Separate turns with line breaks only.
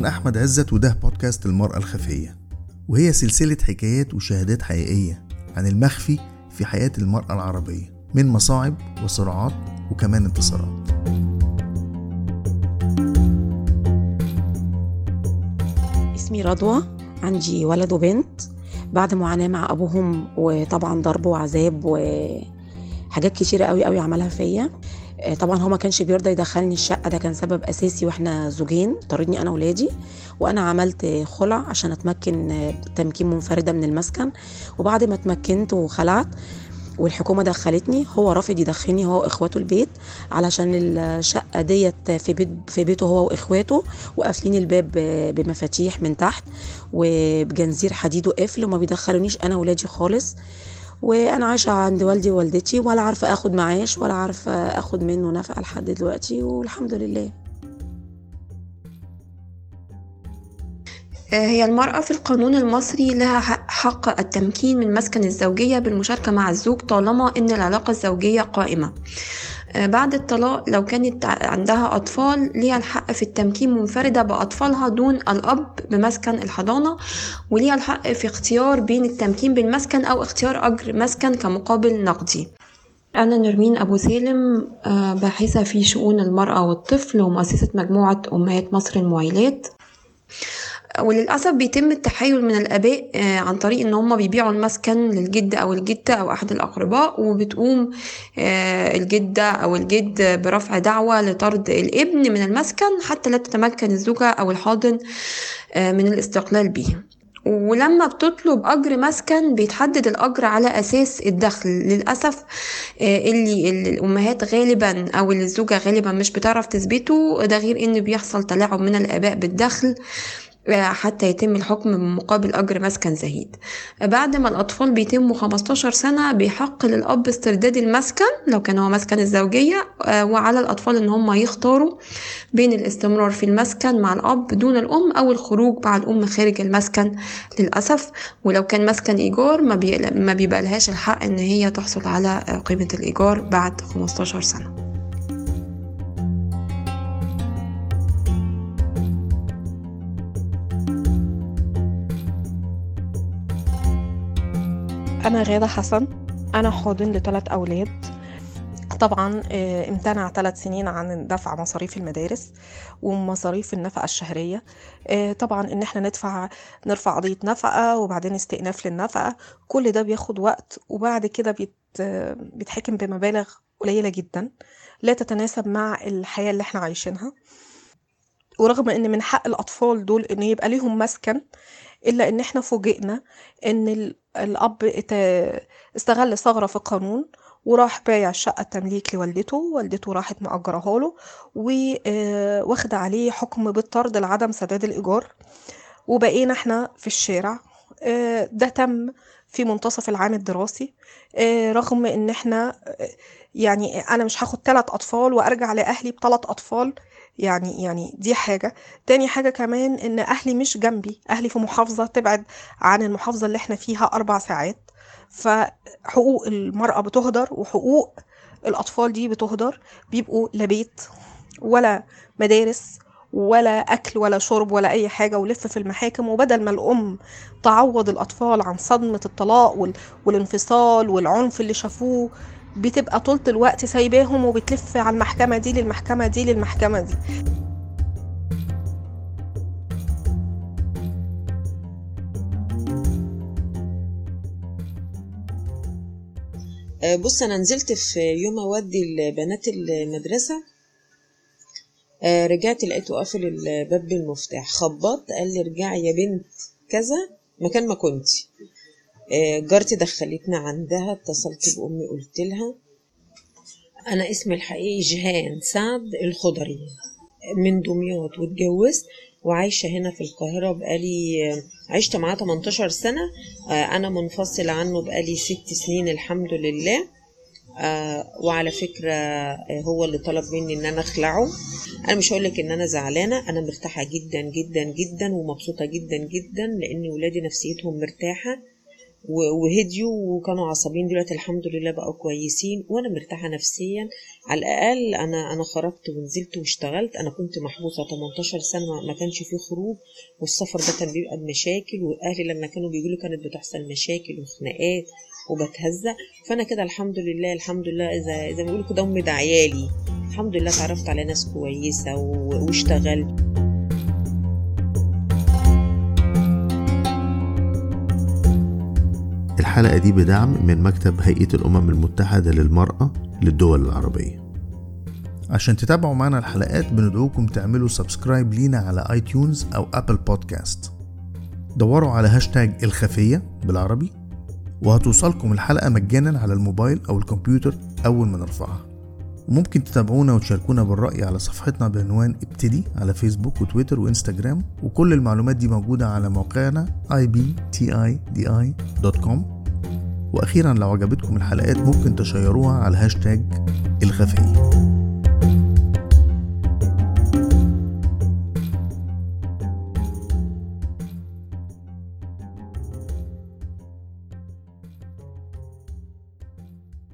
أنا أحمد عزت وده بودكاست المرأة الخفية وهي سلسلة حكايات وشهادات حقيقية عن المخفي في حياة المرأة العربية من مصاعب وصراعات وكمان انتصارات.
اسمي رضوى عندي ولد وبنت. بعد معاناة مع أبوهم وطبعا ضرب وعذاب وحاجات كتيرة قوي قوي عملها فيا. طبعا هو ما كانش بيرضى يدخلني الشقة ده كان سبب أساسي وإحنا زوجين طردني أنا ولادي وأنا عملت خلع عشان أتمكن آه، تمكين منفردة من المسكن. وبعد ما اتمكنت وخلعت والحكومة دخلتني هو رافض يدخلني هو وإخواته البيت علشان الشقة ديت في بيت في بيته هو وإخواته وقافلين الباب بمفاتيح من تحت وبجنزير حديد وقفل وما بيدخلونيش أنا ولادي خالص. وأنا عايشة عند والدي ووالدتي ولا عارفة آخد معاش ولا عارفة آخد منه نفقة لحد دلوقتي والحمد لله.
هي المرأة في القانون المصري لها حق التمكين من مسكن الزوجية بالمشاركة مع الزوج طالما إن العلاقة الزوجية قائمة. بعد الطلاق لو كانت عندها أطفال ليها الحق في التمكين منفردة بأطفالها دون الأب بمسكن الحضانة وليها الحق في اختيار بين التمكين بالمسكن أو اختيار أجر مسكن كمقابل نقدي. أنا نرمين أبو سالم باحثة في شؤون المرأة والطفل ومؤسسة مجموعة أمهات مصر المويلات. وللأسف بيتم التحايل من الآباء آه، عن طريق إن هم بيبيعوا المسكن للجد أو الجدة أو أحد الأقرباء وبتقوم آه، الجدة أو الجد برفع دعوى لطرد الابن من المسكن حتى لا تتمكن الزوجة أو الحاضن آه، من الاستقلال به ولما بتطلب أجر مسكن بيتحدد الأجر على أساس الدخل. للأسف اللي الأمهات غالبا أو اللي الزوجة غالبا مش بتعرف تثبته ده غير إن بيحصل تلاعب من الآباء بالدخل. حتى يتم الحكم بمقابل أجر مسكن زهيد. بعد ما الأطفال بيتموا 15 سنة بيحق للأب استرداد المسكن لو كان هو مسكن الزوجية آه، وعلى الأطفال إن هم يختاروا بين الاستمرار في المسكن مع الأب دون الأم أو الخروج مع الأم خارج المسكن للأسف. ولو كان مسكن إيجار ما بيبقى لهاش الحق إن هي تحصل على قيمة الإيجار بعد 15 سنة.
أنا غادة حسن. أنا حاضن لثلاث أولاد. طبعا آه، امتنع ثلاث سنين عن دفع مصاريف المدارس ومصاريف النفقة الشهرية. آه، طبعا إن إحنا ندفع نرفع قضية نفقة وبعدين استئناف للنفقة. كل ده بياخد وقت وبعد كده بيت بيتحكم بمبالغ قليلة جدا لا تتناسب مع الحياة اللي إحنا عايشينها. ورغم إن من حق الأطفال دول إن يبقى ليهم مسكن إلا إن إحنا فوجئنا إن الأب استغل ثغرة في القانون وراح بايع الشقة التمليك لوالدته والدته راحت مأجرها له وواخد عليه حكم بالطرد لعدم سداد الإيجار. وبقينا إحنا في الشارع ده تم في منتصف العام الدراسي. رغم إن إحنا يعني أنا مش هاخد ثلاث أطفال وأرجع لأهلي بثلاث أطفال يعني يعني دي حاجة. تاني حاجة كمان إن أهلي مش جنبي أهلي في محافظة تبعد عن المحافظة اللي إحنا فيها أربع ساعات. فحقوق المرأة بتهدر وحقوق الأطفال دي بتهدر بيبقوا لا بيت ولا مدارس ولا أكل ولا شرب ولا أي حاجة ولف في المحاكم وبدل ما الأم تعوض الأطفال عن صدمة الطلاق والانفصال والعنف اللي شافوه بتبقى طول الوقت سايباهم وبتلف على المحكمة دي للمحكمة دي للمحكمة دي.
آه، بص أنا نزلت في يوم أودي البنات المدرسة. آه، رجعت لقيته قافل الباب بالمفتاح خبطت قال لي ارجعي يا بنت كذا مكان ما كنتي. آه، جارتي دخلتنا عندها اتصلت بأمي قلت لها أنا اسمي الحقيقي جهان سعد الخضري من دمياط واتجوزت وعايشة هنا في القاهرة بقالي عشت معاه 18 سنة. آه، أنا منفصلة عنه بقالي ست سنين الحمد لله. آه، وعلى فكرة آه، هو اللي طلب مني إن أنا أخلعه. أنا مش هقولك إن أنا زعلانة أنا مرتاحة جدا جدا جدا ومبسوطة جدا جدا لأن ولادي نفسيتهم مرتاحة وهديوا وكانوا عصبيين. دلوقتي الحمد لله بقوا كويسين وأنا مرتاحة نفسيا. على الأقل أنا أنا خرجت ونزلت واشتغلت. أنا كنت محبوسة 18 سنة ما- كانش فيه خروج والسفر ده كان بيبقى بمشاكل. وأهلي لما كانوا لي كانت بتحصل مشاكل وخناقات وبتهزق. فأنا كده الحمد لله الحمد لله إذا زي ما بيقولوا كده أمي ده عيالي الحمد لله اتعرفت على ناس كويسة واشتغلت
الحلقة دي بدعم من مكتب هيئة الأمم المتحدة للمرأة للدول العربية. عشان تتابعوا معنا الحلقات بندعوكم تعملوا subscribe لينا على iTunes أو Apple Podcast. دوروا على هاشتاج الخفية بالعربي. وهتوصلكم الحلقة مجانا على الموبايل أو الكمبيوتر أول ما نرفعها. وممكن تتابعونا وتشاركونا بالرأي على صفحتنا بعنوان ابتدي على فيسبوك وتويتر وإنستجرام وكل المعلومات دي موجودة على موقعنا ibtidi.com وأخيرا لو عجبتكم الحلقات ممكن تشيروها على هاشتاج الخفية